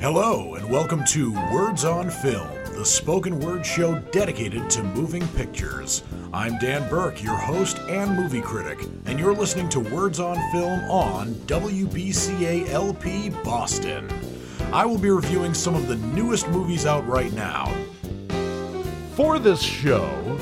Hello, and welcome to Words on Film, the spoken word show dedicated to moving pictures. I'm Dan Burke, your host and movie critic, and you're listening to Words on Film on WBCA LP Boston. I will be reviewing some of the newest movies out right now. For this show,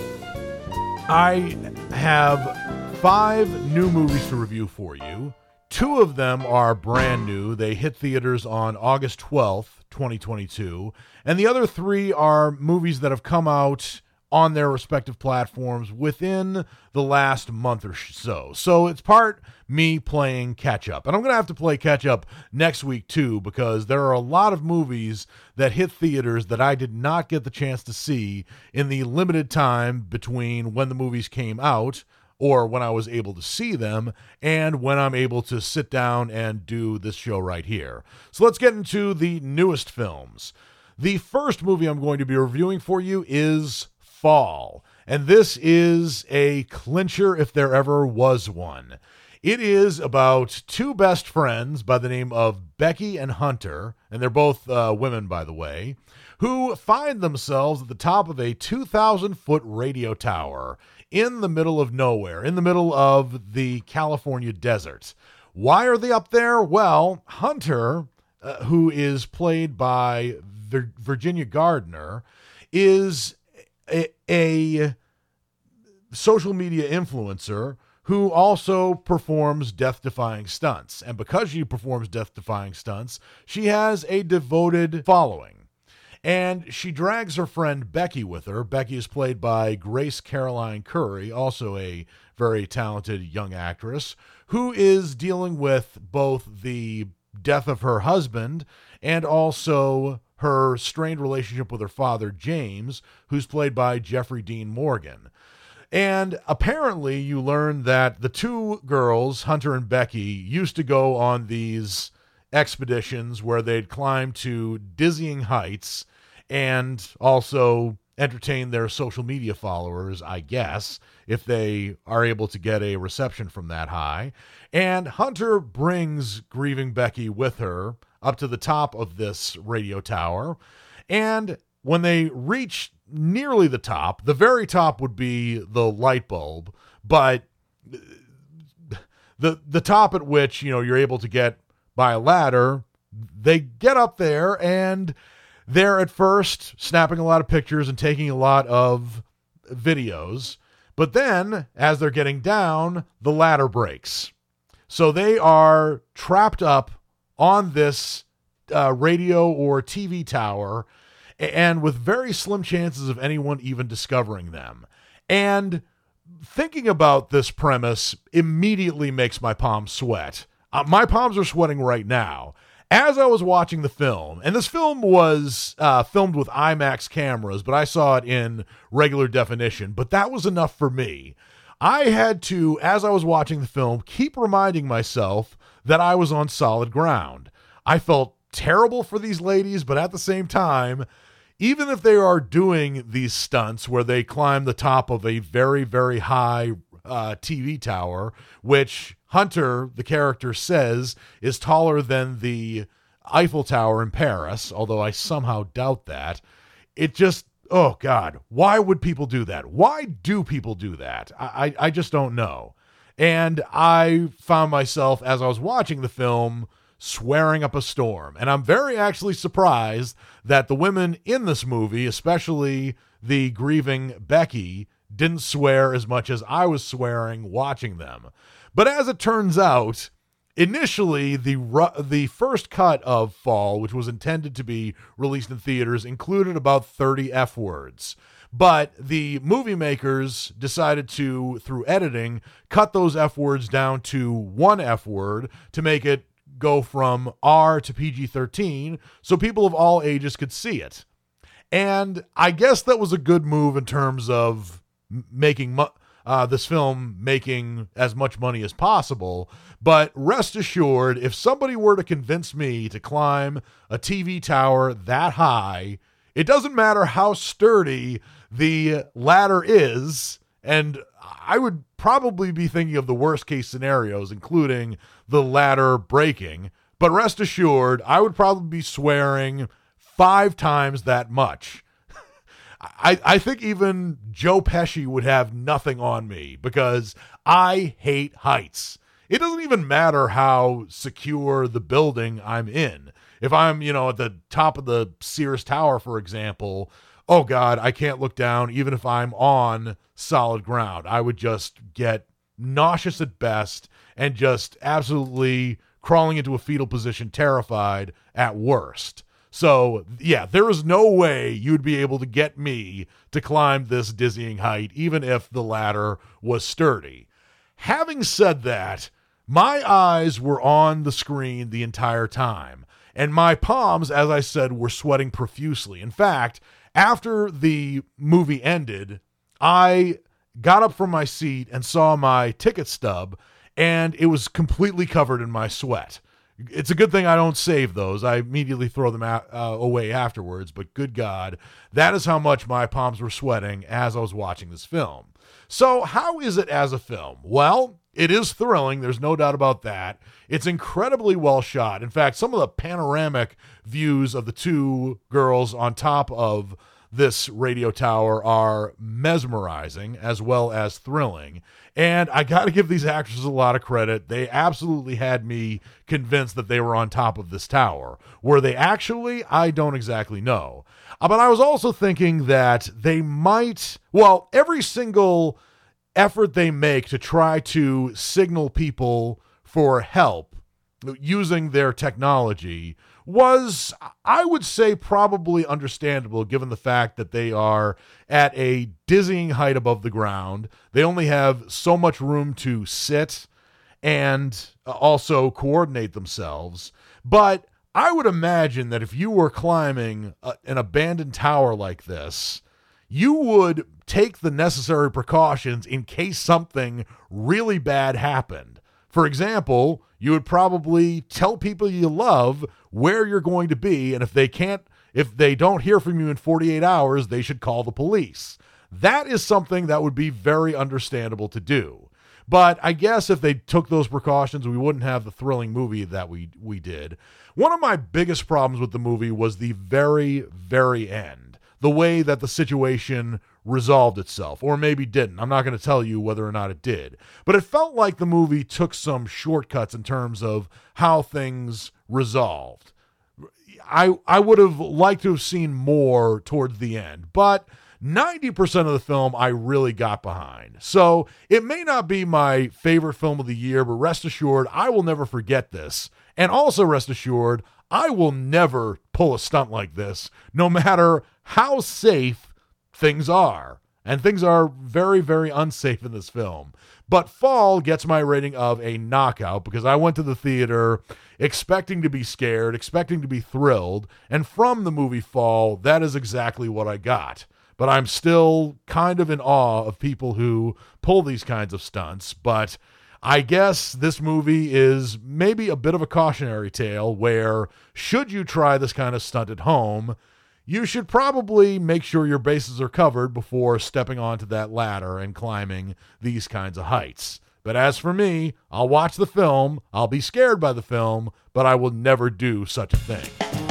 I have five new movies to review for you. Two of them are brand new. They hit theaters on August 12th, 2022. And the other three are movies that have come out on their respective platforms within the last month or so. So it's part me playing catch up. And I'm going to have to play catch up next week too because there are a lot of movies that hit theaters that I did not get the chance to see in the limited time between when the movies came out or when I was able to see them and when I'm able to sit down and do this show right here. So let's get into the newest films. The first movie I'm going to be reviewing for you is Fall, and this is a clincher if there ever was one. It is about two best friends by the name of Becky and Hunter, and they're both uh, women, by the way, who find themselves at the top of a 2,000 foot radio tower in the middle of nowhere, in the middle of the California desert. Why are they up there? Well, Hunter, uh, who is played by Vir- Virginia Gardner, is a, a social media influencer who also performs death defying stunts. And because she performs death defying stunts, she has a devoted following. And she drags her friend Becky with her. Becky is played by Grace Caroline Currey, also a very talented young actress, who is dealing with both the death of her husband and also her strained relationship with her father, James, who's played by Jeffrey Dean Morgan. And apparently, you learn that the two girls, Hunter and Becky, used to go on these expeditions where they'd climb to dizzying heights and also entertain their social media followers, I guess, if they are able to get a reception from that high. And Hunter brings grieving Becky with her up to the top of this radio tower. And when they reach nearly the top, the very top would be the light bulb, but the the top at which, you know, you're able to get by a ladder, they get up there and they're at first snapping a lot of pictures and taking a lot of videos. But then, as they're getting down, the ladder breaks. So they are trapped up on this uh, radio or TV tower and with very slim chances of anyone even discovering them. And thinking about this premise immediately makes my palms sweat. Uh, my palms are sweating right now as I was watching the film, and this film was uh, filmed with IMAX cameras, but I saw it in regular definition, but that was enough for me. I had to, as I was watching the film, keep reminding myself that I was on solid ground. I felt terrible for these ladies, but at the same time, even if they are doing these stunts where they climb the top of a very, very high uh, TV tower, which Hunter, the character, says is taller than the Eiffel Tower in Paris, although I somehow doubt that. It just, oh God, why would people do that? Why do people do that? I, I, I just don't know. And I found myself, as I was watching the film, swearing up a storm. And I'm very actually surprised that the women in this movie, especially the grieving Becky, didn't swear as much as I was swearing watching them. But as it turns out, initially the the first cut of Fall, which was intended to be released in theaters, included about 30 F words. But the movie makers decided to, through editing, cut those F words down to one F word to make it go from R to PG 13 so people of all ages could see it. And I guess that was a good move in terms of making mo- uh, this film making as much money as possible. But rest assured, if somebody were to convince me to climb a TV tower that high, it doesn't matter how sturdy the ladder is. And I would probably be thinking of the worst case scenarios, including the ladder breaking. But rest assured, I would probably be swearing five times that much. I, I think even Joe Pesci would have nothing on me because I hate heights. It doesn't even matter how secure the building I'm in. If I'm, you know, at the top of the Sears Tower, for example, oh God, I can't look down even if I'm on solid ground. I would just get nauseous at best and just absolutely crawling into a fetal position, terrified at worst. So, yeah, there is no way you'd be able to get me to climb this dizzying height, even if the ladder was sturdy. Having said that, my eyes were on the screen the entire time, and my palms, as I said, were sweating profusely. In fact, after the movie ended, I got up from my seat and saw my ticket stub, and it was completely covered in my sweat. It's a good thing I don't save those. I immediately throw them out, uh, away afterwards, but good God, that is how much my palms were sweating as I was watching this film. So, how is it as a film? Well, it is thrilling. There's no doubt about that. It's incredibly well shot. In fact, some of the panoramic views of the two girls on top of this radio tower are mesmerizing as well as thrilling. And I got to give these actresses a lot of credit. They absolutely had me convinced that they were on top of this tower. Were they actually? I don't exactly know. Uh, but I was also thinking that they might, well, every single effort they make to try to signal people for help using their technology was, I would say, probably understandable given the fact that they are at a dizzying height above the ground. They only have so much room to sit and uh, also coordinate themselves. But I would imagine that if you were climbing a, an abandoned tower like this, you would take the necessary precautions in case something really bad happened. For example, you would probably tell people you love where you're going to be and if they can't if they don't hear from you in 48 hours they should call the police. That is something that would be very understandable to do. But i guess if they took those precautions we wouldn't have the thrilling movie that we we did. One of my biggest problems with the movie was the very very end. The way that the situation resolved itself, or maybe didn't. I'm not going to tell you whether or not it did. But it felt like the movie took some shortcuts in terms of how things resolved. I I would have liked to have seen more towards the end, but 90% of the film I really got behind. So it may not be my favorite film of the year, but rest assured, I will never forget this. And also rest assured, I will never pull a stunt like this, no matter how safe things are. And things are very, very unsafe in this film. But Fall gets my rating of a knockout because I went to the theater expecting to be scared, expecting to be thrilled. And from the movie Fall, that is exactly what I got. But I'm still kind of in awe of people who pull these kinds of stunts. But I guess this movie is maybe a bit of a cautionary tale where, should you try this kind of stunt at home, you should probably make sure your bases are covered before stepping onto that ladder and climbing these kinds of heights. But as for me, I'll watch the film, I'll be scared by the film, but I will never do such a thing.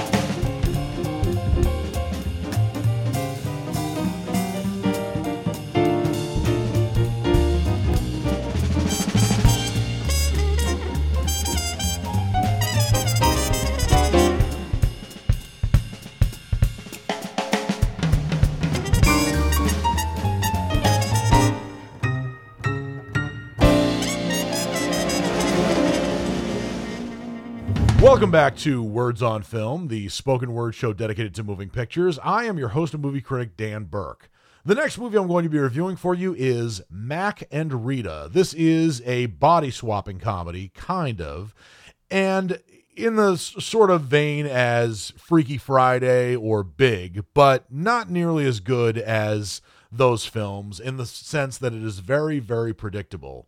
Welcome back to Words on Film, the spoken word show dedicated to moving pictures. I am your host and movie critic, Dan Burke. The next movie I'm going to be reviewing for you is Mack and Rita. This is a body swapping comedy, kind of, and in the sort of vein as Freaky Friday or Big, but not nearly as good as those films in the sense that it is very, very predictable.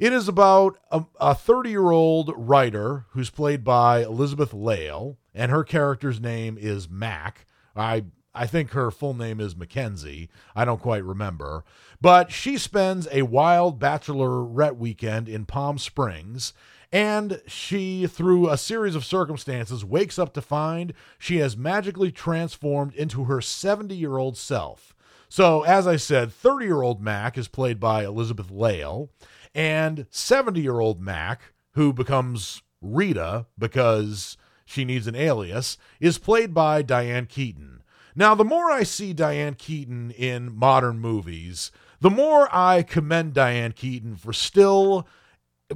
It is about a 30 year old writer who's played by Elizabeth Lail, and her character's name is Mack. I I think her full name is Mackenzie. I don't quite remember. But she spends a wild bachelorette weekend in Palm Springs, And she, through a series of circumstances, wakes up to find she has magically transformed into her 70 year old self. So, as I said, 30 year old Mack is played by Elizabeth Lail, and 70 year old Mack, who becomes Rita because she needs an alias, is played by Diane Keaton. Now, the more I see Diane Keaton in modern movies, the more I commend Diane Keaton for still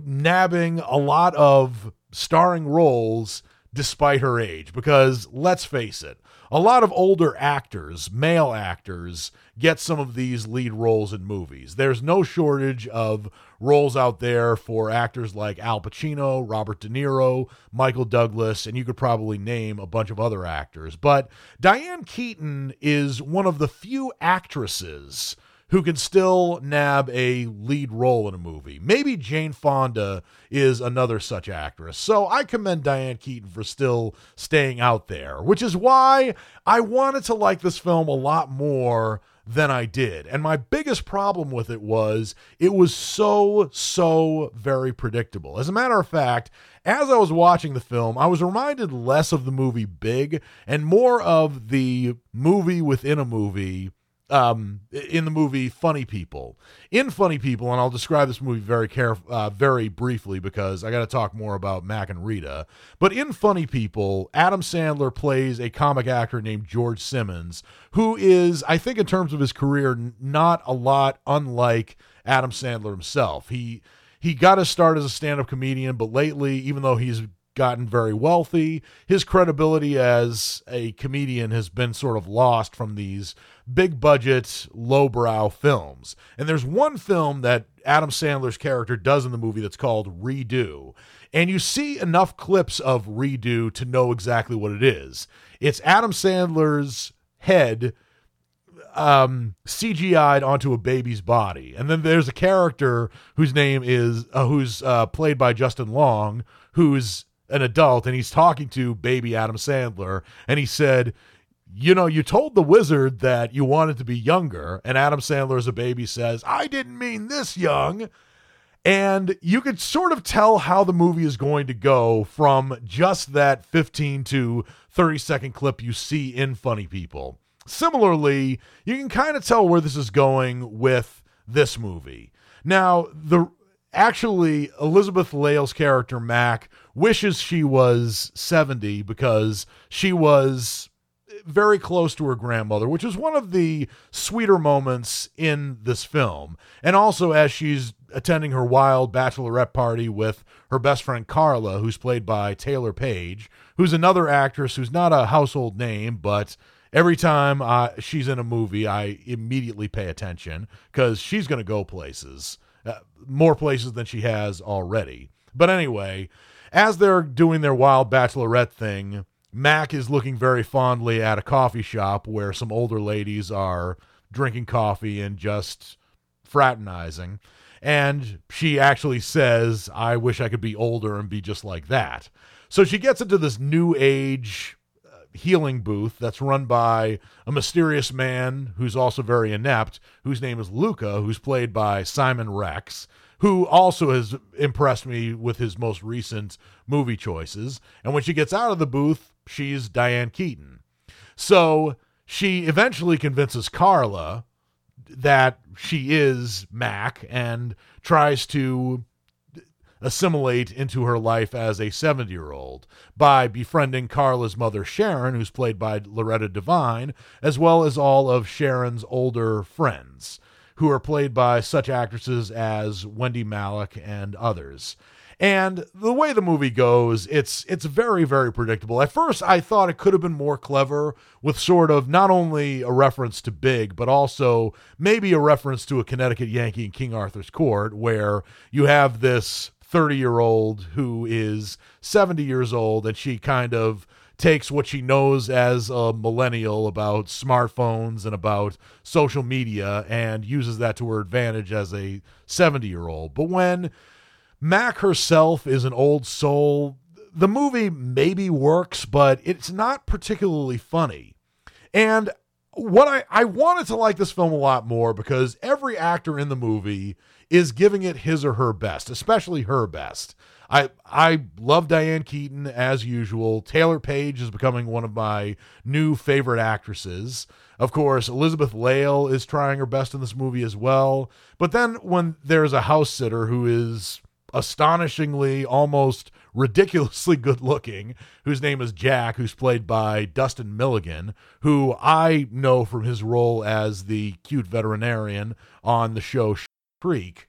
nabbing a lot of starring roles despite her age. Because let's face it, a lot of older actors, male actors, get some of these lead roles in movies. There's no shortage of roles out there for actors like Al Pacino, Robert De Niro, Michael Douglas, and you could probably name a bunch of other actors. But Diane Keaton is one of the few actresses who can still nab a lead role in a movie. Maybe Jane Fonda is another such actress. So I commend Diane Keaton for still staying out there, which is why I wanted to like this film a lot more than I did. And my biggest problem with it was it was so, so very predictable. As a matter of fact, as I was watching the film, I was reminded less of the movie Big and more of the movie within a movie um, in the movie Funny People. In Funny People, and I'll describe this movie very caref- uh, very briefly because I got to talk more about Mack and Rita. But in Funny People, Adam Sandler plays a comic actor named George Simmons, who is, I think, in terms of his career, not a lot unlike Adam Sandler himself. He he got his start as a stand-up comedian, but lately, even though he's gotten very wealthy. His credibility as a comedian has been sort of lost from these big budget, lowbrow films. And there's one film that Adam Sandler's character does in the movie that's called Redo. And you see enough clips of Redo to know exactly what it is. It's Adam Sandler's head um CGI'd onto a baby's body. And then there's a character whose name is uh, who's uh, played by Justin Long, who's an adult and he's talking to baby Adam Sandler and he said, "You know, you told the wizard that you wanted to be younger." And Adam Sandler as a baby says, "I didn't mean this young." And you could sort of tell how the movie is going to go from just that 15 to 30 second clip you see in Funny People. Similarly, you can kind of tell where this is going with this movie. Now, the actually Elizabeth Lail's character Mack wishes she was 70 because she was very close to her grandmother, which is one of the sweeter moments in this film. And also as she's attending her wild bachelorette party with her best friend Carla, who's played by Taylor Paige, who's another actress who's not a household name, but every time uh, she's in a movie, I immediately pay attention because she's going to go places, more places than she has already. But anyway, as they're doing their wild bachelorette thing, Mack is looking very fondly at a coffee shop where some older ladies are drinking coffee and just fraternizing. And she actually says, I wish I could be older and be just like that. So she gets into this new age healing booth that's run by a mysterious man who's also very inept, whose name is Luca, who's played by Simon Rex, who also has impressed me with his most recent movie choices. And when she gets out of the booth, she's Diane Keaton. So she eventually convinces Carla that she is Mack and tries to assimilate into her life as a 70 year old by befriending Carla's mother, Sharon, who's played by Loretta Devine, as well as all of Sharon's older friends, who are played by such actresses as Wendy Malick and others. And the way the movie goes, it's it's very very predictable. At first, I thought it could have been more clever with sort of not only a reference to Big, but also maybe a reference to a Connecticut Yankee in King Arthur's Court, where you have this 30 year old who is 70 years old and she kind of takes what she knows as a millennial about smartphones and about social media and uses that to her advantage as a 70 year old. But when Mack herself is an old soul, the movie maybe works, but it's not particularly funny. And what I, I wanted to like this film a lot more because every actor in the movie is giving it his or her best, especially her best. I I love Diane Keaton as usual. Taylor Paige is becoming one of my new favorite actresses. Of course, Elizabeth Lail is trying her best in this movie as well. But then when there's a house sitter who is astonishingly, almost ridiculously good looking, whose name is Jack, who's played by Dustin Milligan, who I know from his role as the cute veterinarian on the show Creek.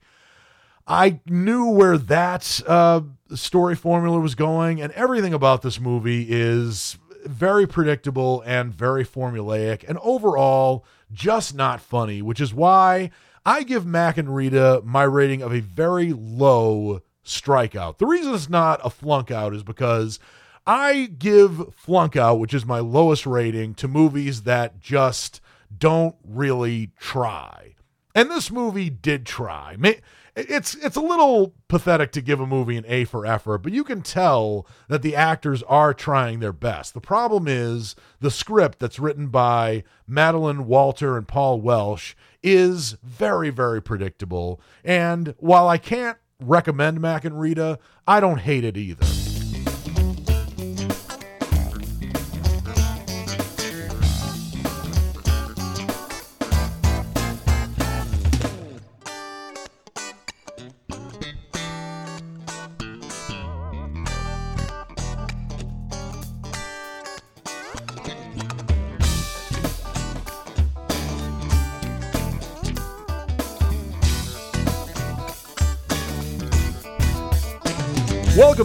I knew where that uh, story formula was going, and everything about this movie is very predictable and very formulaic, and overall just not funny, which is why I give Mack and Rita my rating of a very low strikeout. The reason it's not a flunk out is because I give flunk out, which is my lowest rating, to movies that just don't really try. And this movie did try. It's it's a little pathetic to give a movie an A for effort, but you can tell that the actors are trying their best. The problem is the script that's written by Madeline Walter and Paul Welsh is very, very predictable. And while I can't recommend Mack and Rita, I don't hate it either.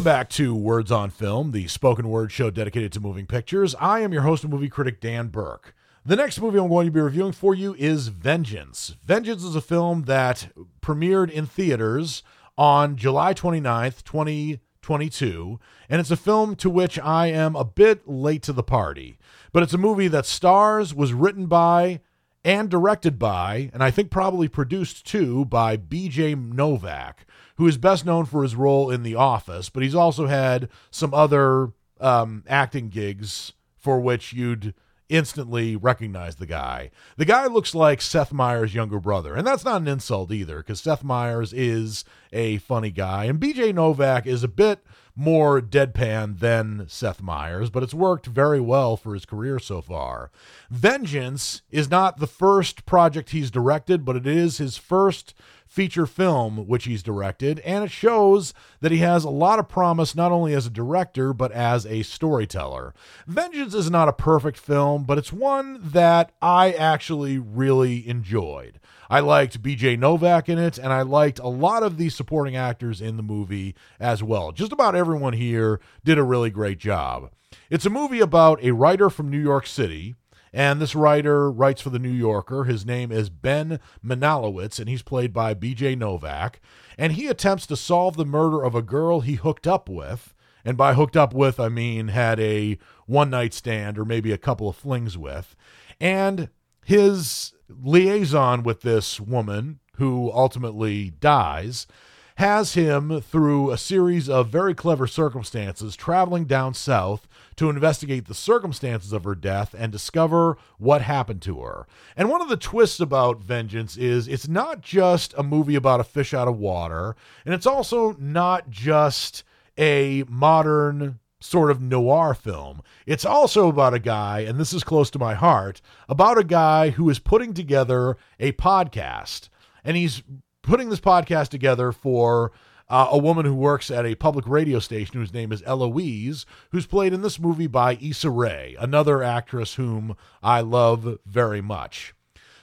Welcome back to Words on Film, the spoken word show dedicated to moving pictures. I am your host and movie critic, Dan Burke. The next movie I'm going to be reviewing for you is Vengeance. Vengeance is a film that premiered in theaters on July 29th, 2022, and it's a film to which I am a bit late to the party. But it's a movie that stars, was written by, and directed by, and I think probably produced too, by BJ Novak who is best known for his role in The Office, but he's also had some other um, acting gigs for which you'd instantly recognize the guy. The guy looks like Seth Meyers' younger brother, and that's not an insult either, because Seth Meyers is a funny guy, and BJ Novak is a bit more deadpan than Seth Meyers, but it's worked very well for his career so far. Vengeance is not the first project he's directed, but it is his first feature film which he's directed, and it shows that he has a lot of promise not only as a director but as a storyteller. Vengeance is not a perfect film, but it's one that I actually really enjoyed. I liked BJ Novak in it, and I liked a lot of the supporting actors in the movie as well. Just about everyone here did a really great job. It's a movie about a writer from New York City and this writer writes for The New Yorker. His name is Ben Manalowitz, and he's played by BJ Novak. And he attempts to solve the murder of a girl he hooked up with. And by hooked up with, I mean had a one night stand or maybe a couple of flings with. And his liaison with this woman, who ultimately dies, has him through a series of very clever circumstances traveling down south to investigate the circumstances of her death and discover what happened to her. And one of the twists about Vengeance is it's not just a movie about a fish out of water, and it's also not just a modern sort of noir film. It's also about a guy, and this is close to my heart, about a guy who is putting together a podcast. And he's putting this podcast together for uh, a woman who works at a public radio station whose name is Eloise, who's played in this movie by Issa Rae, another actress whom I love very much.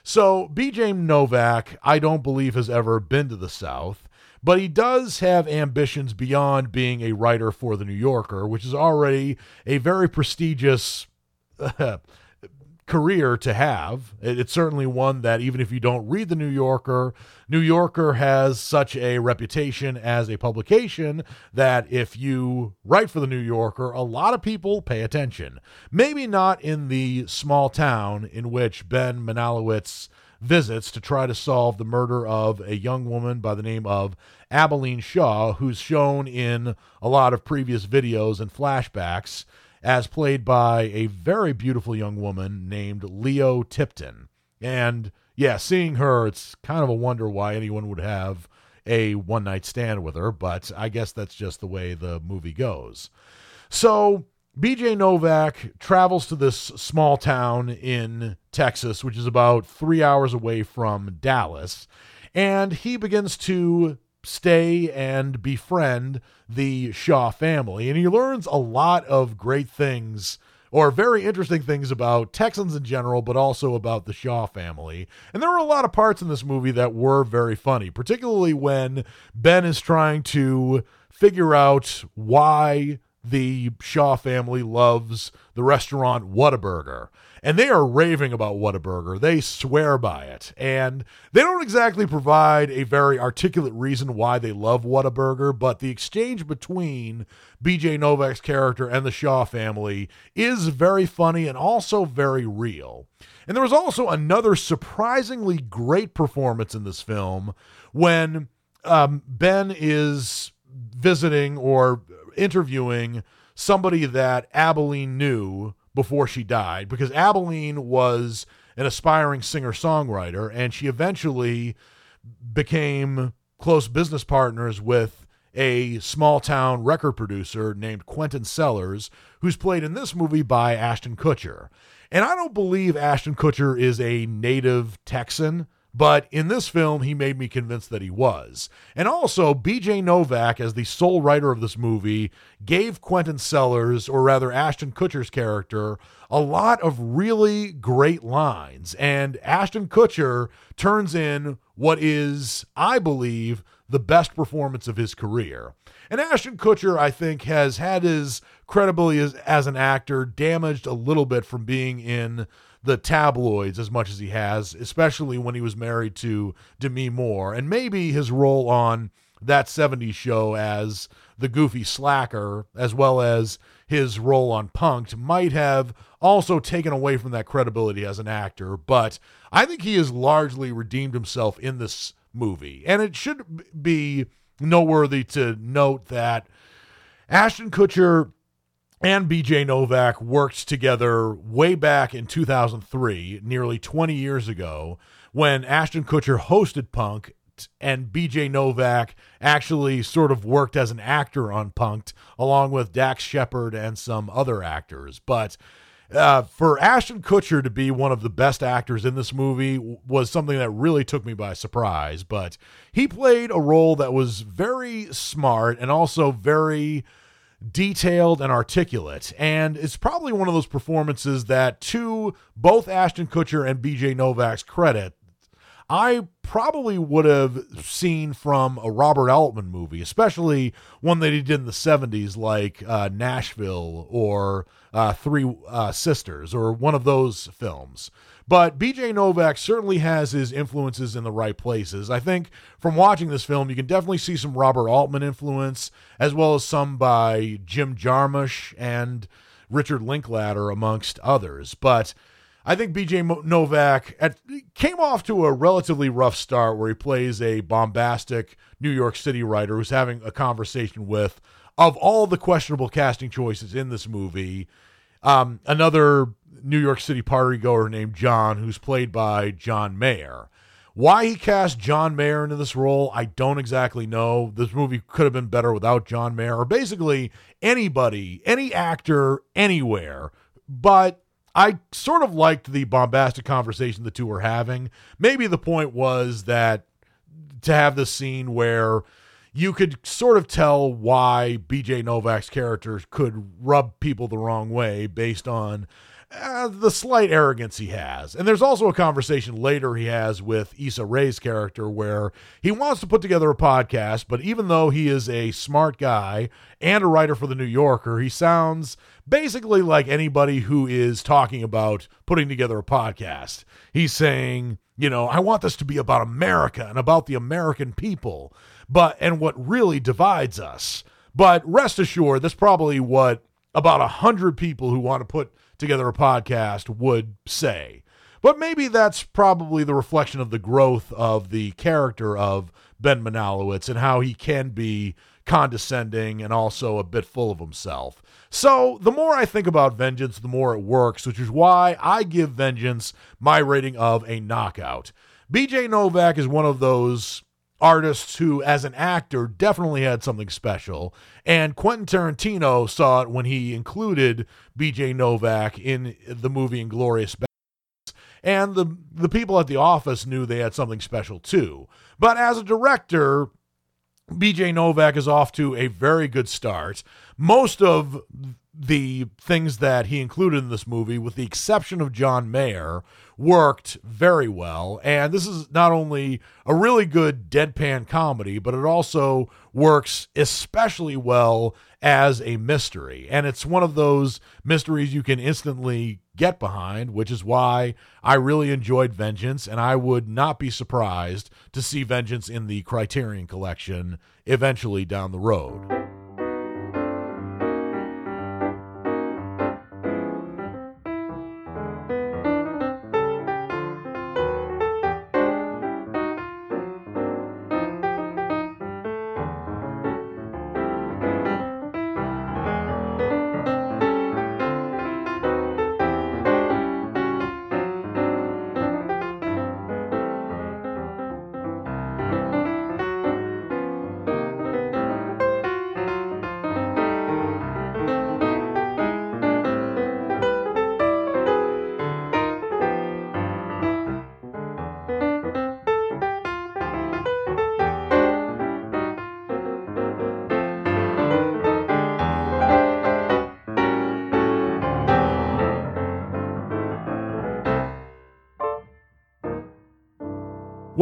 So, BJ Novak, I don't believe has ever been to the South, but he does have ambitions beyond being a writer for The New Yorker, which is already a very prestigious career to have. It's certainly one that even if you don't read the New Yorker, New Yorker has such a reputation as a publication that if you write for the New Yorker, a lot of people pay attention. Maybe not in the small town in which Ben Manalowitz visits to try to solve the murder of a young woman by the name of Abilene Shaw, who's shown in a lot of previous videos and flashbacks as played by a very beautiful young woman named Lio Tipton. And yeah, seeing her, it's kind of a wonder why anyone would have a one night stand with her, but I guess that's just the way the movie goes. So BJ Novak travels to this small town in Texas, which is about three hours away from Dallas, and he begins to stay and befriend the Shaw family. And he learns a lot of great things or very interesting things about Texans in general, but also about the Shaw family. And there were a lot of parts in this movie that were very funny, particularly when Ben is trying to figure out why the Shaw family loves the restaurant Whataburger. And they are raving about Whataburger. They swear by it. And they don't exactly provide a very articulate reason why they love Whataburger, but the exchange between BJ Novak's character and the Shaw family is very funny and also very real. And there was also another surprisingly great performance in this film when um, Ben is visiting or interviewing somebody that Abilene knew before she died because Abilene was an aspiring singer songwriter and she eventually became close business partners with a small town record producer named Quentin Sellers, who's played in this movie by Ashton Kutcher. And I don't believe Ashton Kutcher is a native Texan. But in this film, he made me convinced that he was. And also, BJ Novak, as the sole writer of this movie, gave Quentin Sellers, or rather Ashton Kutcher's character, a lot of really great lines. And Ashton Kutcher turns in what is, I believe, the best performance of his career. And Ashton Kutcher, I think, has had his credibility as, as an actor damaged a little bit from being in the tabloids as much as he has, especially when he was married to Demi Moore. And maybe his role on that 70s show as the goofy slacker, as well as his role on Punk'd, might have also taken away from that credibility as an actor. But I think he has largely redeemed himself in this movie. And it should be noteworthy to note that Ashton Kutcher and BJ Novak worked together way back in 2003, nearly 20 years ago, when Ashton Kutcher hosted Punk and BJ Novak actually sort of worked as an actor on Punk'd along with Dax Shepard and some other actors. But uh, for Ashton Kutcher to be one of the best actors in this movie was something that really took me by surprise. But he played a role that was very smart and also very detailed and articulate. And it's probably one of those performances that, to both Ashton Kutcher and BJ Novak's credit, I probably would have seen from a Robert Altman movie, especially one that he did in the 70s, like uh, Nashville or uh, Three uh, Sisters, or one of those films. But BJ Novak certainly has his influences in the right places. I think from watching this film, you can definitely see some Robert Altman influence, as well as some by Jim Jarmusch and Richard Linklater, amongst others. But I think BJ Novak at, came off to a relatively rough start where he plays a bombastic New York City writer who's having a conversation with, of all the questionable casting choices in this movie, um, another New York City party goer named John, who's played by John Mayer. Why he cast John Mayer into this role, I don't exactly know. This movie could have been better without John Mayer, or basically anybody, any actor, anywhere. But I sort of liked the bombastic conversation the two were having. Maybe the point was that to have this scene where you could sort of tell why BJ Novak's character could rub people the wrong way based on uh, the slight arrogance he has. And there's also a conversation later he has with Issa Rae's character where he wants to put together a podcast, but even though he is a smart guy and a writer for The New Yorker, he sounds basically like anybody who is talking about putting together a podcast. He's saying, you know, I want this to be about America and about the American people, but and what really divides us. But rest assured, that's probably what about a hundred people who want to put together a podcast would say. But maybe that's probably the reflection of the growth of the character of Ben Manalowitz and how he can be condescending and also a bit full of himself. So the more I think about Vengeance, the more it works, which is why I give Vengeance my rating of a knockout. BJ Novak is one of those artists who, as an actor, definitely had something special. And Quentin Tarantino saw it when he included BJ Novak in the movie Inglourious Basterds. And the, the people at the office knew they had something special too. But as a director, BJ Novak is off to a very good start. Most of the things that he included in this movie, with the exception of John Mayer, worked very well. And this is not only a really good deadpan comedy, but it also works especially well as a mystery. And it's one of those mysteries you can instantly get behind, which is why I really enjoyed Vengeance. And I would not be surprised to see Vengeance in the Criterion Collection eventually down the road.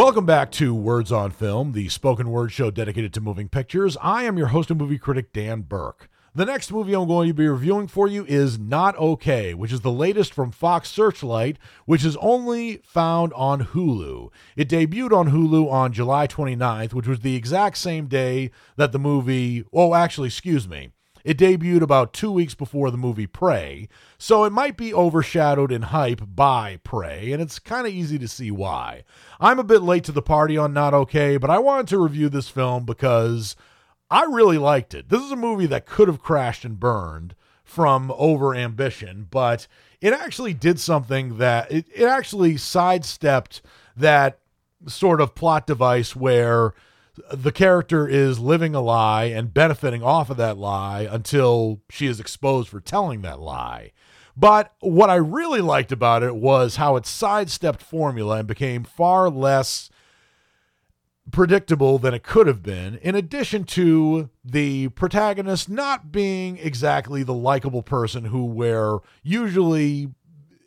Welcome back to Words on Film, the spoken word show dedicated to moving pictures. I am your host and movie critic, Dan Burke. The next movie I'm going to be reviewing for you is Not Okay, which is the latest from Fox Searchlight, which is only found on Hulu. It debuted on Hulu on July 29th, which was the exact same day that the movie, oh, actually, excuse me, it debuted about two weeks before the movie Prey, so it might be overshadowed in hype by Prey, and it's kind of easy to see why. I'm a bit late to the party on Not Okay, but I wanted to review this film because I really liked it. This is a movie that could have crashed and burned from over ambition, but it actually did something that it, it actually sidestepped that sort of plot device where the character is living a lie and benefiting off of that lie until she is exposed for telling that lie. But what I really liked about it was how it sidestepped formula and became far less predictable than it could have been, in addition to the protagonist not being exactly the likable person who we're usually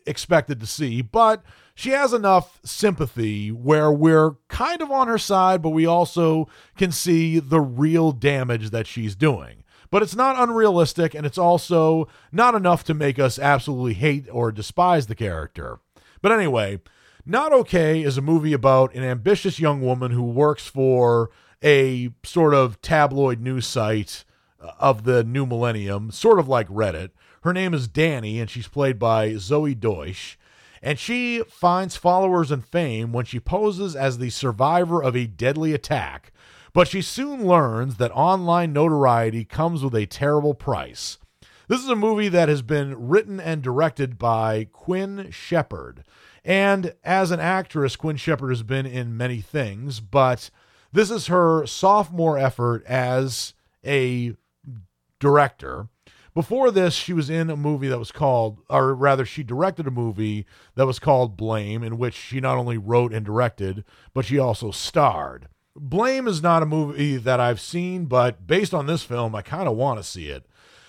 expected to see, but she has enough sympathy where we're kind of on her side, but we also can see the real damage that she's doing. But it's not unrealistic, and it's also not enough to make us absolutely hate or despise the character. But anyway, Not Okay is a movie about an ambitious young woman who works for a sort of tabloid news site uh, of the new millennium, sort of like Reddit. Her name is Danny, and she's played by Zoey Deutch. And she finds followers and fame when she poses as the survivor of a deadly attack. But she soon learns that online notoriety comes with a terrible price. This is a movie that has been written and directed by Quinn Shepard. And as an actress, Quinn Shepard has been in many things, but this is her sophomore effort as a director. Before this, she was in a movie that was called, or rather, she directed a movie that was called Blame, in which she not only wrote and directed, but she also starred. Blame is not a movie that I've seen, but based on this film, I kind of want to see it.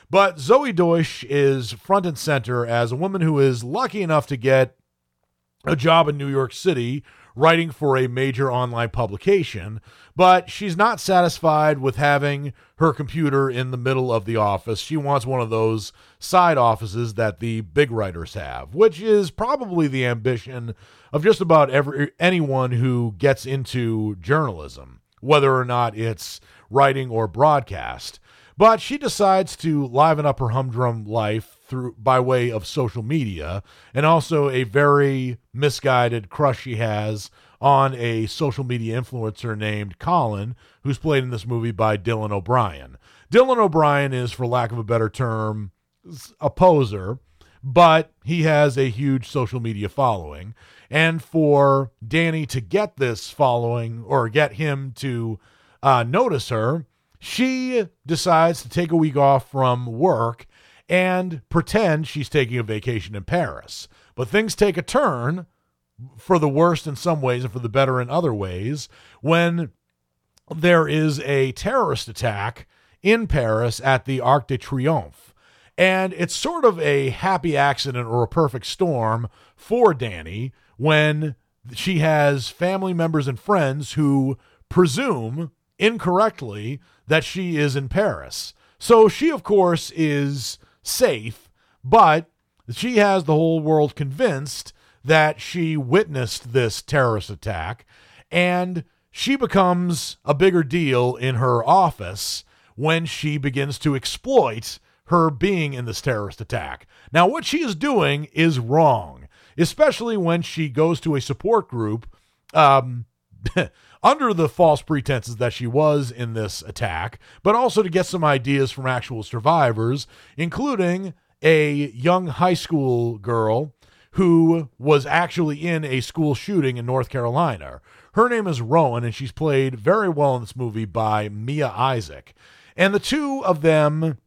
But Zoey Deutch is front and center as a woman who is lucky enough to get a job in New York City writing for a major online publication, but she's not satisfied with having her computer in the middle of the office. She wants one of those side offices that the big writers have, which is probably the ambition of just about every anyone who gets into journalism, whether or not it's writing or broadcast. But she decides to liven up her humdrum life through by way of social media and also a very misguided crush she has on a social media influencer named Colin, who's played in this movie by Dylan O'Brien. Dylan O'Brien is, for lack of a better term, a poser, but he has a huge social media following. And for Danny to get this following or get him to uh, notice her, she decides to take a week off from work and pretend she's taking a vacation in Paris. But things take a turn for the worst in some ways and for the better in other ways when there is a terrorist attack in Paris at the Arc de Triomphe. And it's sort of a happy accident or a perfect storm for Danny when she has family members and friends who presume incorrectly that she is in Paris. So she, of course, is safe, but she has the whole world convinced that she witnessed this terrorist attack, and she becomes a bigger deal in her office when she begins to exploit her being in this terrorist attack. Now, what she is doing is wrong, especially when she goes to a support group um, under the false pretenses that she was in this attack, but also to get some ideas from actual survivors, including a young high school girl who was actually in a school shooting in North Carolina. Her name is Rowan, and she's played very well in this movie by Mia Isaac. And the two of them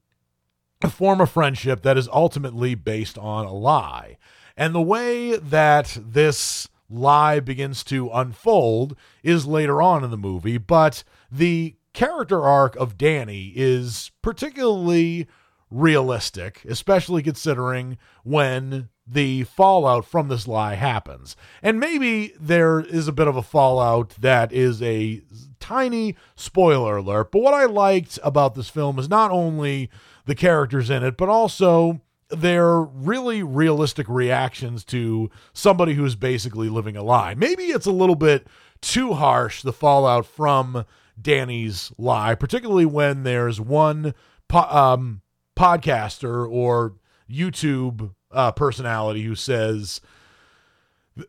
form a friendship that is ultimately based on a lie. And the way that this lie begins to unfold is later on in the movie, but the character arc of Danny is particularly realistic, especially considering when the fallout from this lie happens. And maybe there is a bit of a fallout that is a tiny spoiler alert, but what I liked about this film is not only the characters in it, but also their really realistic reactions to somebody who's basically living a lie. Maybe it's a little bit too harsh, the fallout from Danny's lie, particularly when there's one po- um, podcaster or YouTube uh, personality who says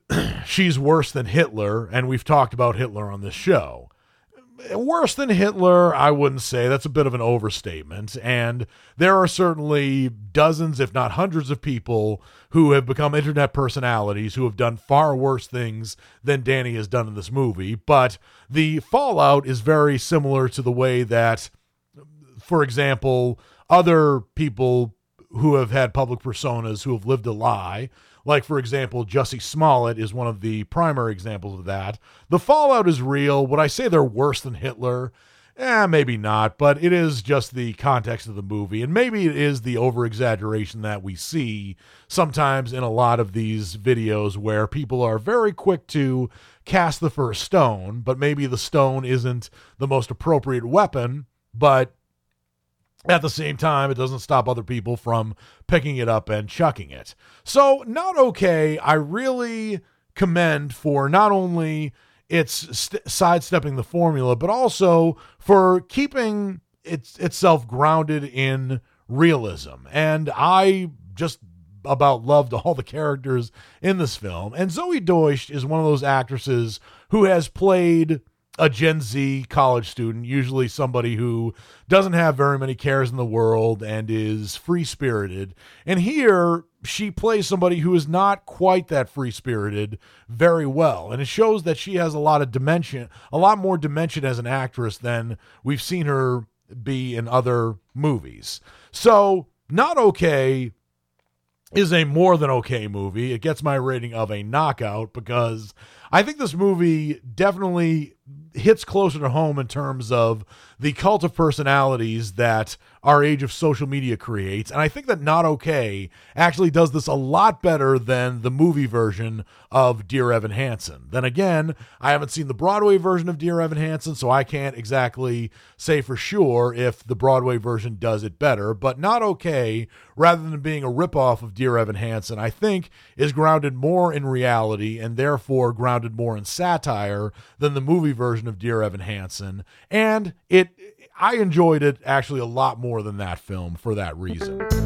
she's worse than Hitler, and we've talked about Hitler on this show. Worse than Hitler, I wouldn't say. That's a bit of an overstatement. And there are certainly dozens, if not hundreds, of people who have become internet personalities who have done far worse things than Danny has done in this movie. But the fallout is very similar to the way that, for example, other people who have had public personas who have lived a lie. Like, for example, Jussie Smollett is one of the primary examples of that. The fallout is real. Would I say they're worse than Hitler? Eh, maybe not, but it is just the context of the movie. And maybe it is the over exaggeration that we see sometimes in a lot of these videos where people are very quick to cast the first stone, but maybe the stone isn't the most appropriate weapon, but at the same time, it doesn't stop other people from picking it up and chucking it. So, not okay. I really commend for not only its st- sidestepping the formula, but also for keeping its itself grounded in realism. And I just about loved all the characters in this film. And Zoey Deutch is one of those actresses who has played a Gen Z college student, usually somebody who doesn't have very many cares in the world and is free spirited. And here she plays somebody who is not quite that free spirited very well. And it shows that she has a lot of dimension, a lot more dimension as an actress than we've seen her be in other movies. So, not okay is a more than okay movie. It gets my rating of a knockout because I think this movie definitely hits closer to home in terms of the cult of personalities that our age of social media creates. And I think that Not Okay actually does this a lot better than the movie version of Dear Evan Hansen. Then again, I haven't seen the Broadway version of Dear Evan Hansen, so I can't exactly say for sure if the Broadway version does it better. But Not Okay, rather than being a ripoff of Dear Evan Hansen, I think is grounded more in reality and therefore grounded more in satire than the movie version of Dear Evan Hansen. And it I enjoyed it actually a lot more than that film for that reason.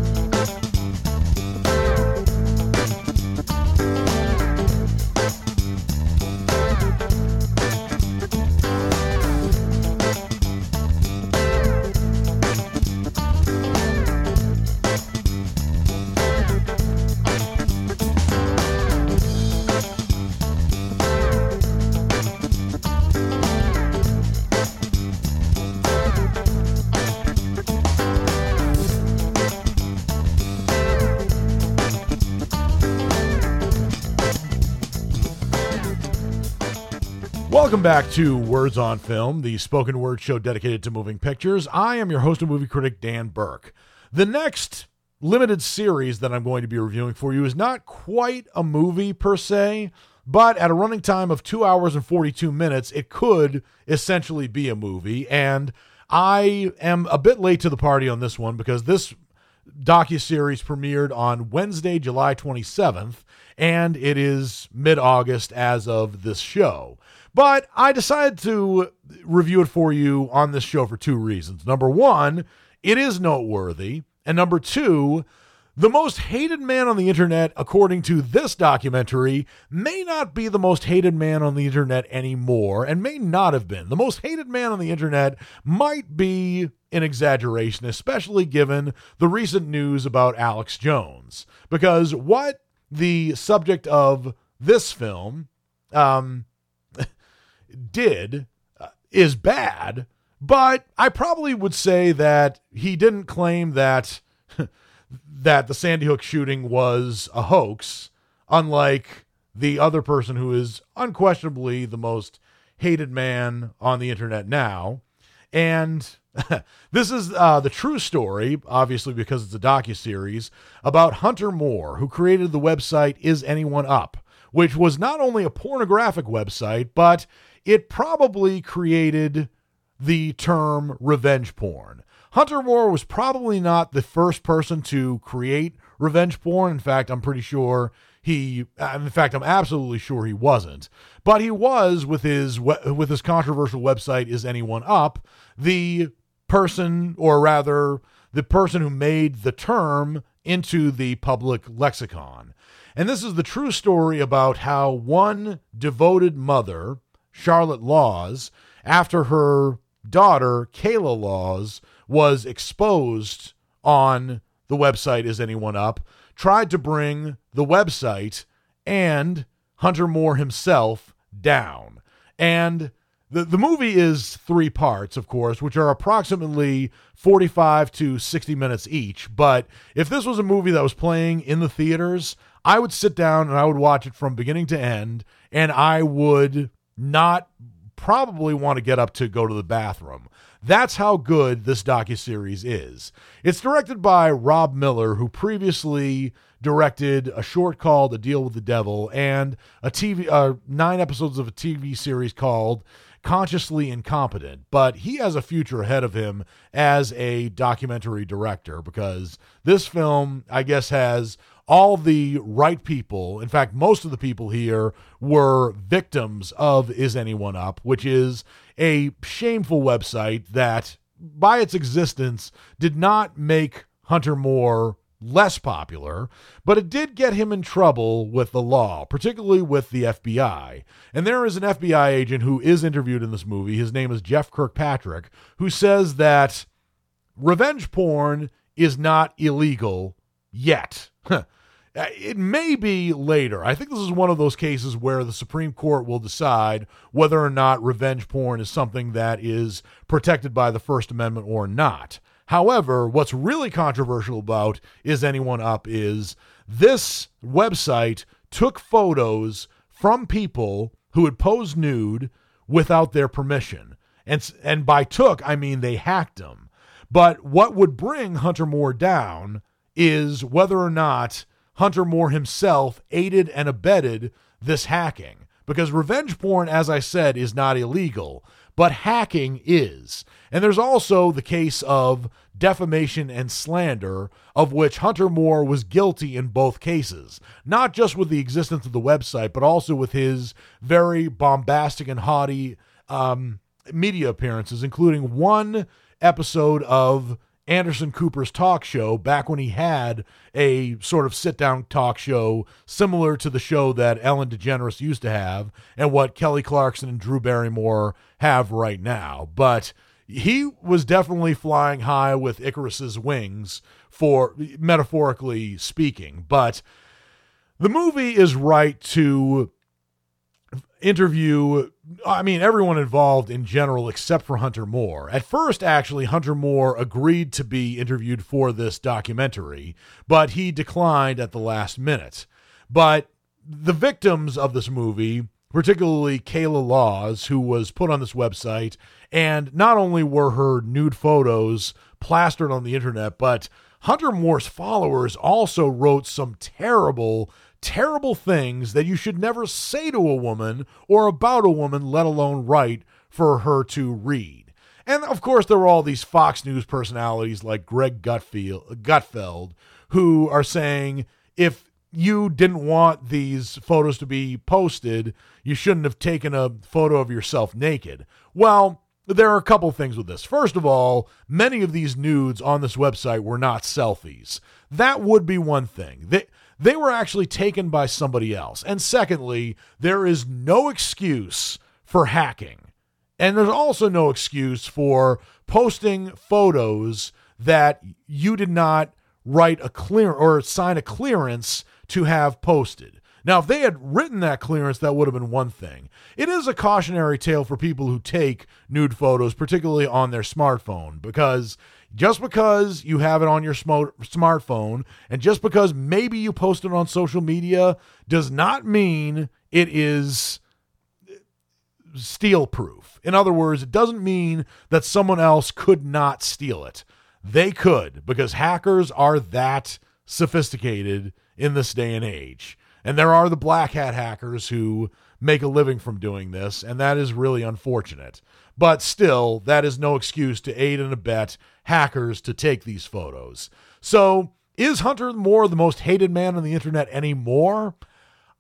Welcome back to Words on Film, the spoken word show dedicated to moving pictures. I am your host and movie critic, Dan Burke. The next limited series that I'm going to be reviewing for you is not quite a movie per se, but at a running time of two hours and 42 minutes, it could essentially be a movie. And I am a bit late to the party on this one because this docu-series premiered on Wednesday, July 27th, and it is mid-August as of this show. But I decided to review it for you on this show for two reasons. Number one, it is noteworthy. And number two, the most hated man on the internet, according to this documentary, may not be the most hated man on the internet anymore and may not have been. The most hated man on the internet might be an exaggeration, especially given the recent news about Alex Jones. Because what the subject of this film um, did uh, is bad, but I probably would say that he didn't claim that that the Sandy Hook shooting was a hoax, unlike the other person who is unquestionably the most hated man on the internet now. And this is uh, the true story, obviously because it's a docu series about Hunter Moore, who created the website Is Anyone Up, which was not only a pornographic website, but it probably created the term revenge porn. Hunter Moore was probably not the first person to create revenge porn. In fact, I'm pretty sure he uh, in fact I'm absolutely sure he wasn't. But he was with his with his controversial website is anyone up the person or rather the person who made the term into the public lexicon. And this is the true story about how one devoted mother Charlotte Laws after her daughter, Kayla Laws, was exposed on the website Is Anyone Up, tried to bring the website and Hunter Moore himself down. And the, the movie is three parts, of course, which are approximately 45 to 60 minutes each. But if this was a movie that was playing in the theaters, I would sit down and I would watch it from beginning to end, and I would not probably want to get up to go to the bathroom. That's how good this docuseries is. It's directed by Rob Miller, who previously directed a short called A Deal with the Devil and a TV uh, nine episodes of a TV series called Consciously Incompetent. But he has a future ahead of him as a documentary director because this film, I guess, has all the right people, in fact, most of the people here were victims of Is Anyone Up, which is a shameful website that, by its existence, did not make Hunter Moore less popular, but it did get him in trouble with the law, particularly with the FBI. And there is an FBI agent who is interviewed in this movie. His name is Jeff Kirkpatrick, who says that revenge porn is not illegal yet. Uh, it may be later. I think this is one of those cases where the Supreme Court will decide whether or not revenge porn is something that is protected by the First Amendment or not. However, what's really controversial about Is Anyone Up is this website took photos from people who had posed nude without their permission. And, and by took, I mean they hacked them. But what would bring Hunter Moore down is whether or not Hunter Moore himself aided and abetted this hacking. Because revenge porn, as I said, is not illegal, but hacking is. And there's also the case of defamation and slander, of which Hunter Moore was guilty in both cases, not just with the existence of the website, but also with his very bombastic and haughty um, media appearances, including one episode of Anderson Cooper's talk show back when he had a sort of sit down talk show similar to the show that Ellen DeGeneres used to have and what Kelly Clarkson and Drew Barrymore have right now. But he was definitely flying high with Icarus's wings for metaphorically speaking. But the movie is right to interview I mean, everyone involved in general except for Hunter Moore. At first, actually, Hunter Moore agreed to be interviewed for this documentary, but he declined at the last minute. But the victims of this movie particularly Kayla Laws, who was put on this website. And not only were her nude photos plastered on the internet, but Hunter Moore's followers also wrote some terrible, terrible things that you should never say to a woman or about a woman, let alone write for her to read. And of course, there were all these Fox News personalities like Greg Gutfeld, Gutfeld who are saying if you didn't want these photos to be posted, you shouldn't have taken a photo of yourself naked. Well, there are a couple things with this. First of all, many of these nudes on this website were not selfies. That would be one thing. They, they were actually taken by somebody else. And secondly, there is no excuse for hacking. And there's also no excuse for posting photos that you did not write a clear or sign a clearance to have posted. Now, if they had written that clearance, that would have been one thing. It is a cautionary tale for people who take nude photos, particularly on their smartphone, because just because you have it on your sm- smartphone and just because maybe you post it on social media does not mean it is steal proof. In other words, it doesn't mean that someone else could not steal it. They could because hackers are that sophisticated in this day and age. And there are the black hat hackers who make a living from doing this, and that is really unfortunate. But still, that is no excuse to aid and abet hackers to take these photos. So, is Hunter Moore the most hated man on the internet anymore?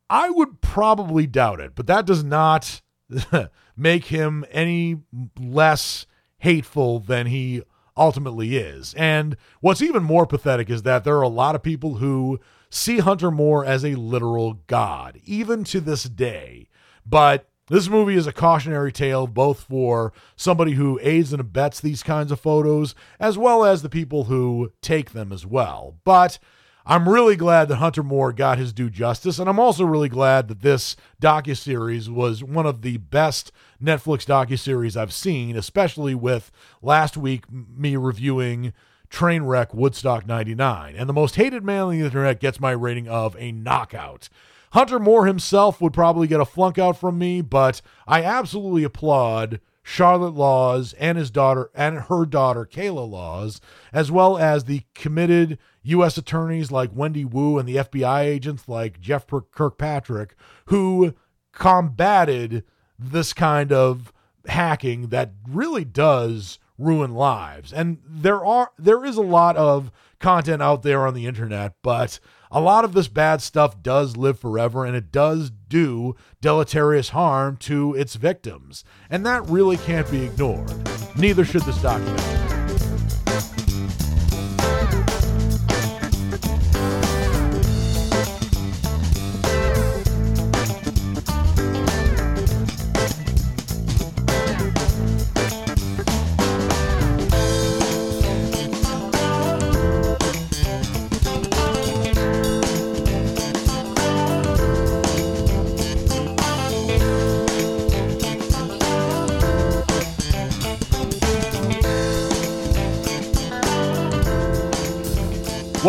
I would probably doubt it, but that does not make him any less hateful than he ultimately is. And what's even more pathetic is that there are a lot of people who see Hunter Moore as a literal god, even to this day. But this movie is a cautionary tale both for somebody who aids and abets these kinds of photos, as well as the people who take them as well. But I'm really glad that Hunter Moore got his due justice, and I'm also really glad that this docuseries was one of the best Netflix docuseries I've seen, especially with last week me reviewing Trainwreck Woodstock 99. And the most hated man on the internet gets my rating of a knockout. Hunter Moore himself would probably get a flunk out from me, but I absolutely applaud Charlotte Laws and his daughter and her daughter Kayla Laws, as well as the committed U.S. attorneys like Wendy Wu and the FBI agents like Jeff Kirkpatrick, who combated this kind of hacking that really does ruin lives. And there are there is a lot of content out there on the internet, but a lot of this bad stuff does live forever and it does do deleterious harm to its victims. And that really can't be ignored. Neither should this documentary.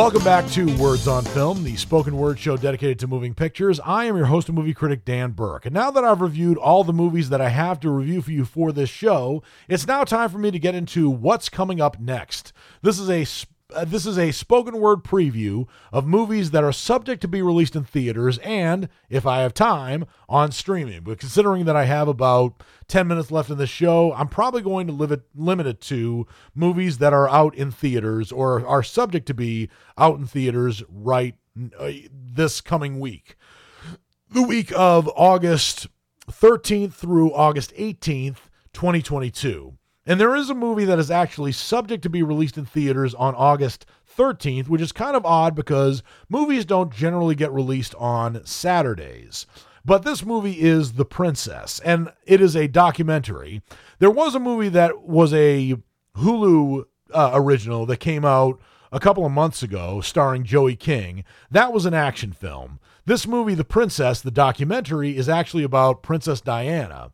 Welcome back to Words on Film, the spoken word show dedicated to moving pictures. I am your host and movie critic, Dan Burke. And now that I've reviewed all the movies that I have to review for you for this show, it's now time for me to get into what's coming up next. This is a uh, this is a spoken word preview of movies that are subject to be released in theaters and, if I have time, on streaming. But considering that I have about 10 minutes left in the show, I'm probably going to limit, limit it to movies that are out in theaters or are subject to be out in theaters right uh, this coming week. The week of August 13th through August 18th, 2022. And there is a movie that is actually subject to be released in theaters on August 13th, which is kind of odd because movies don't generally get released on Saturdays. But this movie is The Princess, and it is a documentary. There was a movie that was a Hulu uh, original that came out a couple of months ago starring Joey King. That was an action film. This movie, The Princess, the documentary, is actually about Princess Diana.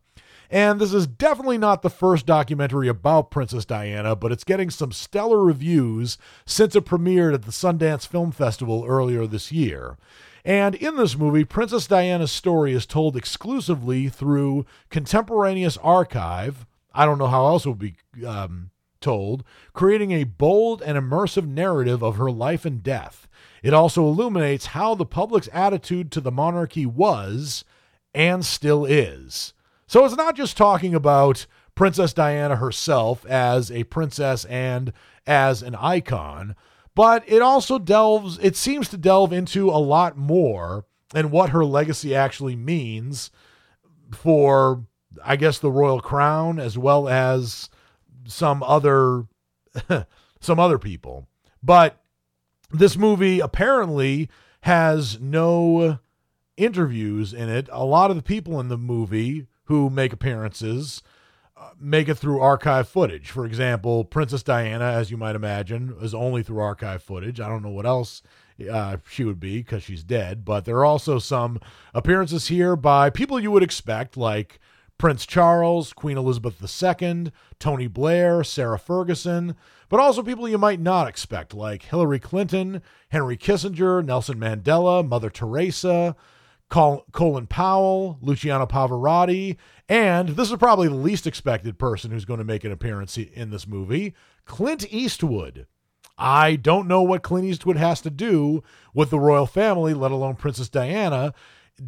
And this is definitely not the first documentary about Princess Diana, but it's getting some stellar reviews since it premiered at the Sundance Film Festival earlier this year. And in this movie, Princess Diana's story is told exclusively through contemporaneous archive. I don't know how else it would be um, told, creating a bold and immersive narrative of her life and death. It also illuminates how the public's attitude to the monarchy was and still is. So it's not just talking about Princess Diana herself as a princess and as an icon, but it also delves, it seems to delve into a lot more and what her legacy actually means for, I guess, the royal crown as well as some other some other people. But this movie apparently has no interviews in it. A lot of the people in the movie who make appearances uh, make it through archive footage. For example, Princess Diana, as you might imagine, is only through archive footage. I don't know what else uh, she would be because she's dead, but there are also some appearances here by people you would expect, like Prince Charles, Queen Elizabeth II, Tony Blair, Sarah Ferguson, but also people you might not expect, like Hillary Clinton, Henry Kissinger, Nelson Mandela, Mother Teresa, Colin Powell, Luciano Pavarotti, and this is probably the least expected person who's going to make an appearance in this movie Clint Eastwood. I don't know what Clint Eastwood has to do with the royal family, let alone Princess Diana.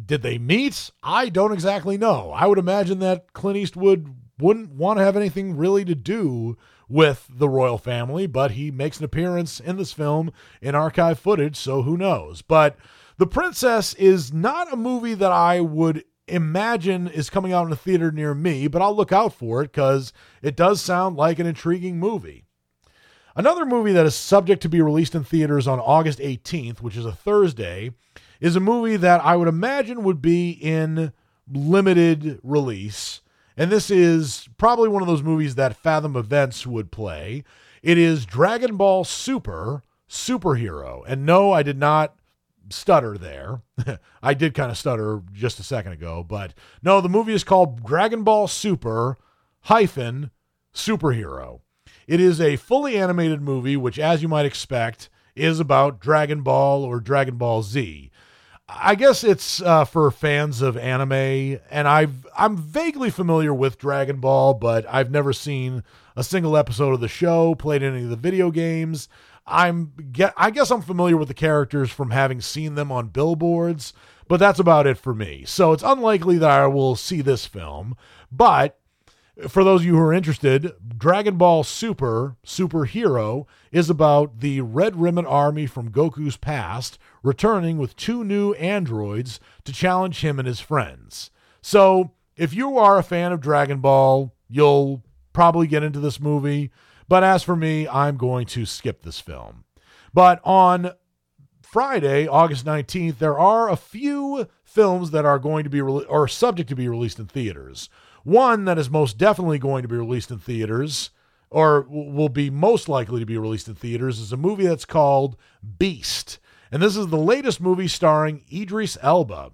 Did they meet? I don't exactly know. I would imagine that Clint Eastwood wouldn't want to have anything really to do with the royal family, but he makes an appearance in this film in archive footage, so who knows? But The Princess is not a movie that I would imagine is coming out in a theater near me, but I'll look out for it because it does sound like an intriguing movie. Another movie that is subject to be released in theaters on August 18th, which is a Thursday, is a movie that I would imagine would be in limited release. And this is probably one of those movies that Fathom Events would play. It is Dragon Ball Super Superhero. And no, I did not stutter there. I did kind of stutter just a second ago, but no, the movie is called Dragon Ball Super hyphen Superhero. It is a fully animated movie, which, as you might expect, is about Dragon Ball or Dragon Ball Z. I guess it's uh, for fans of anime, and I've I'm vaguely familiar with Dragon Ball, but I've never seen a single episode of the show, played any of the video games. I'm get I guess I'm familiar with the characters from having seen them on billboards, but that's about it for me. So it's unlikely that I will see this film, but for those of you who are interested, Dragon Ball Super Superhero is about the Red Ribbon Army from Goku's past returning with two new androids to challenge him and his friends. So, if you are a fan of Dragon Ball, you'll probably get into this movie. But as for me, I'm going to skip this film. But on Friday, August 19th, there are a few films that are going to be re- or subject to be released in theaters. One that is most definitely going to be released in theaters, or will be most likely to be released in theaters, is a movie that's called Beast. And this is the latest movie starring Idris Elba.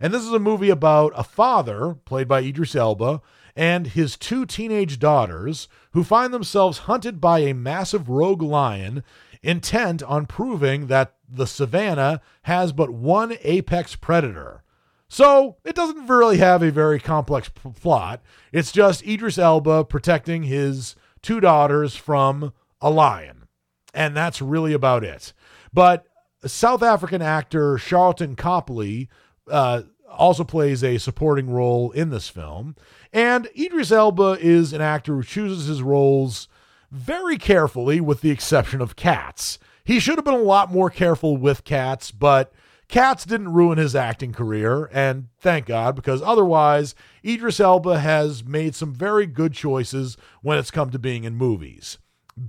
And this is a movie about a father, played by Idris Elba, and his two teenage daughters who find themselves hunted by a massive rogue lion intent on proving that the savannah has but one apex predator. So it doesn't really have a very complex p- plot. It's just Idris Elba protecting his two daughters from a lion. And that's really about it. But South African actor Charlton Copley uh, also plays a supporting role in this film. And Idris Elba is an actor who chooses his roles very carefully, with the exception of Cats. He should have been a lot more careful with Cats, but Cats didn't ruin his acting career, and thank God, because otherwise, Idris Elba has made some very good choices when it's come to being in movies.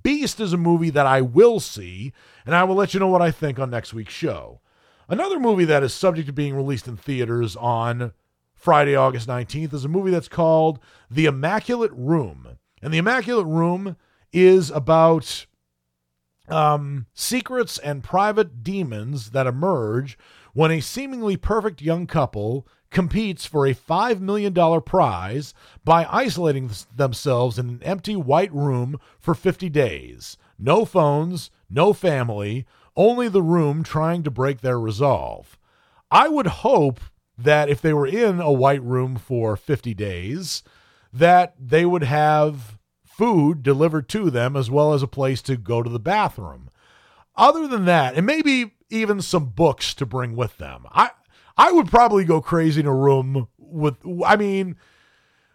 Beast is a movie that I will see, and I will let you know what I think on next week's show. Another movie that is subject to being released in theaters on Friday, August 19th is a movie that's called The Immaculate Room. And The Immaculate Room is about um, secrets and private demons that emerge when a seemingly perfect young couple competes for a $5 million prize by isolating themselves in an empty white room for 50 days. No phones, no family, only the room trying to break their resolve. I would hope that if they were in a white room for 50 days, that they would have food delivered to them as well as a place to go to the bathroom. Other than that, and maybe even some books to bring with them. I I would probably go crazy in a room with I mean,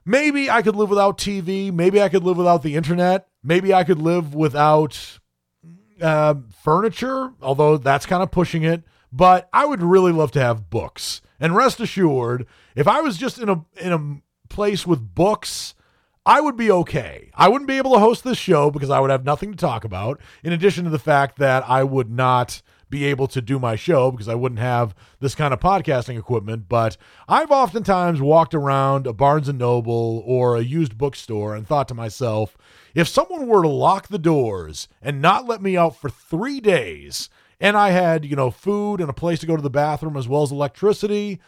maybe I could live without TV, maybe I could live without the internet, maybe I could live without uh, furniture, although that's kind of pushing it. But I would really love to have books. And rest assured, if I was just in a in a place with books, I would be okay. I wouldn't be able to host this show because I would have nothing to talk about. In addition to the fact that I would not be able to do my show because I wouldn't have this kind of podcasting equipment. But I've oftentimes walked around a Barnes and Noble or a used bookstore and thought to myself, if someone were to lock the doors and not let me out for three days, and I had, you know, food and a place to go to the bathroom as well as electricity,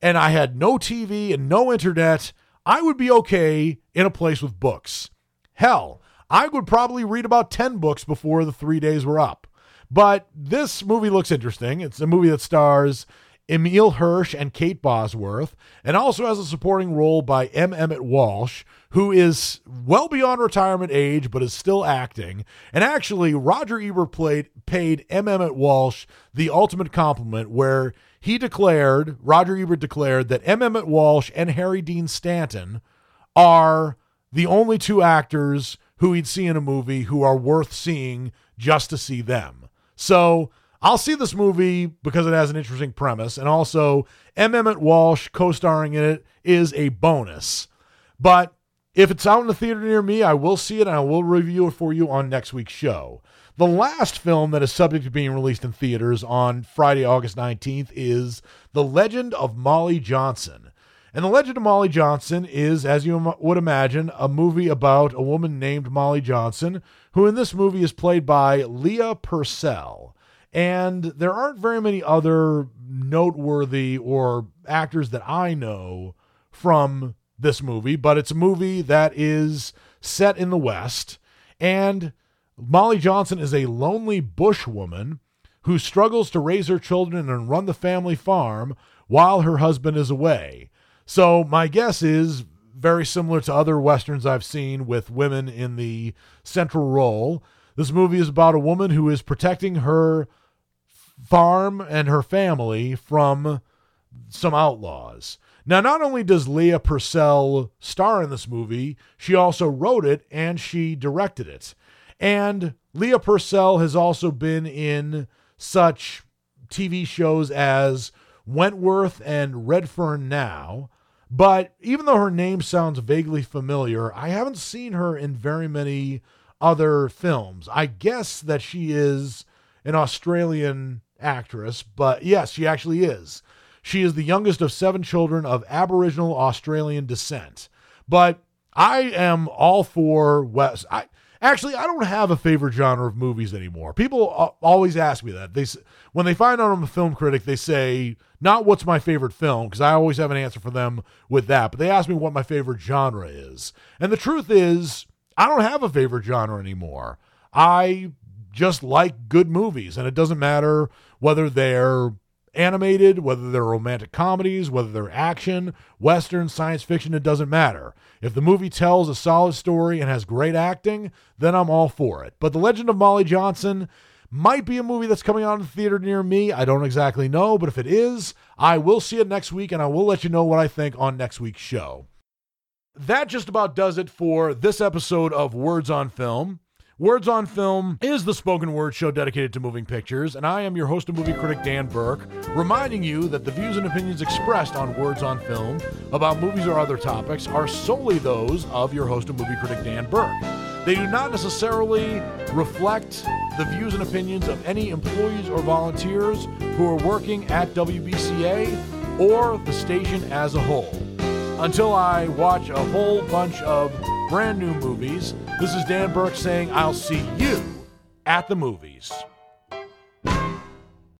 and I had no TV and no internet, I would be okay in a place with books. Hell, I would probably read about 10 books before the three days were up. But this movie looks interesting. It's a movie that stars Emile Hirsch and Kate Bosworth, and also has a supporting role by M. Emmett Walsh, who is well beyond retirement age but is still acting. And actually, Roger Ebert played paid M. Emmett Walsh the ultimate compliment, where he declared, Roger Ebert declared that M. Emmett Walsh and Harry Dean Stanton are the only two actors who he'd see in a movie who are worth seeing just to see them. So I'll see this movie because it has an interesting premise, and also M. Emmett Walsh co-starring in it is a bonus. But if it's out in the theater near me, I will see it and I will review it for you on next week's show. The last film that is subject to being released in theaters on Friday, August 19th is The Legend of Molly Johnson. And The Legend of Molly Johnson is, as you would imagine, a movie about a woman named Molly Johnson, who in this movie is played by Leah Purcell. And there aren't very many other noteworthy or actors that I know from this movie, but it's a movie that is set in the West. And Molly Johnson is a lonely bush woman who struggles to raise her children and run the family farm while her husband is away. So, my guess is very similar to other westerns I've seen with women in the central role. This movie is about a woman who is protecting her farm and her family from some outlaws. Now, not only does Leah Purcell star in this movie, she also wrote it and she directed it. And Leah Purcell has also been in such TV shows as Wentworth and Redfern Now. But even though her name sounds vaguely familiar, I haven't seen her in very many other films. I guess that she is an Australian actress, but yes, she actually is. She is the youngest of seven children of Aboriginal Australian descent. But I am all for West. I actually I don't have a favorite genre of movies anymore. People always ask me that. They when they find out I'm a film critic, they say not what's my favorite film because I always have an answer for them with that. But they ask me what my favorite genre is, and the truth is I don't have a favorite genre anymore. I just like good movies, and it doesn't matter whether they're animated, whether they're romantic comedies, whether they're action, western, science fiction, it doesn't matter. If the movie tells a solid story and has great acting, then I'm all for it. But The Legend of Molly Johnson might be a movie that's coming out in the theater near me. I don't exactly know, but if it is, I will see it next week and I will let you know what I think on next week's show. That just about does it for this episode of Words on Film. Words on Film is the spoken word show dedicated to moving pictures, and I am your host and movie critic, Dan Burke, reminding you that the views and opinions expressed on Words on Film about movies or other topics are solely those of your host and movie critic, Dan Burke. They do not necessarily reflect the views and opinions of any employees or volunteers who are working at WBCA or the station as a whole. Until I watch a whole bunch of brand new movies. This is Dan Burke saying, I'll see you at the movies.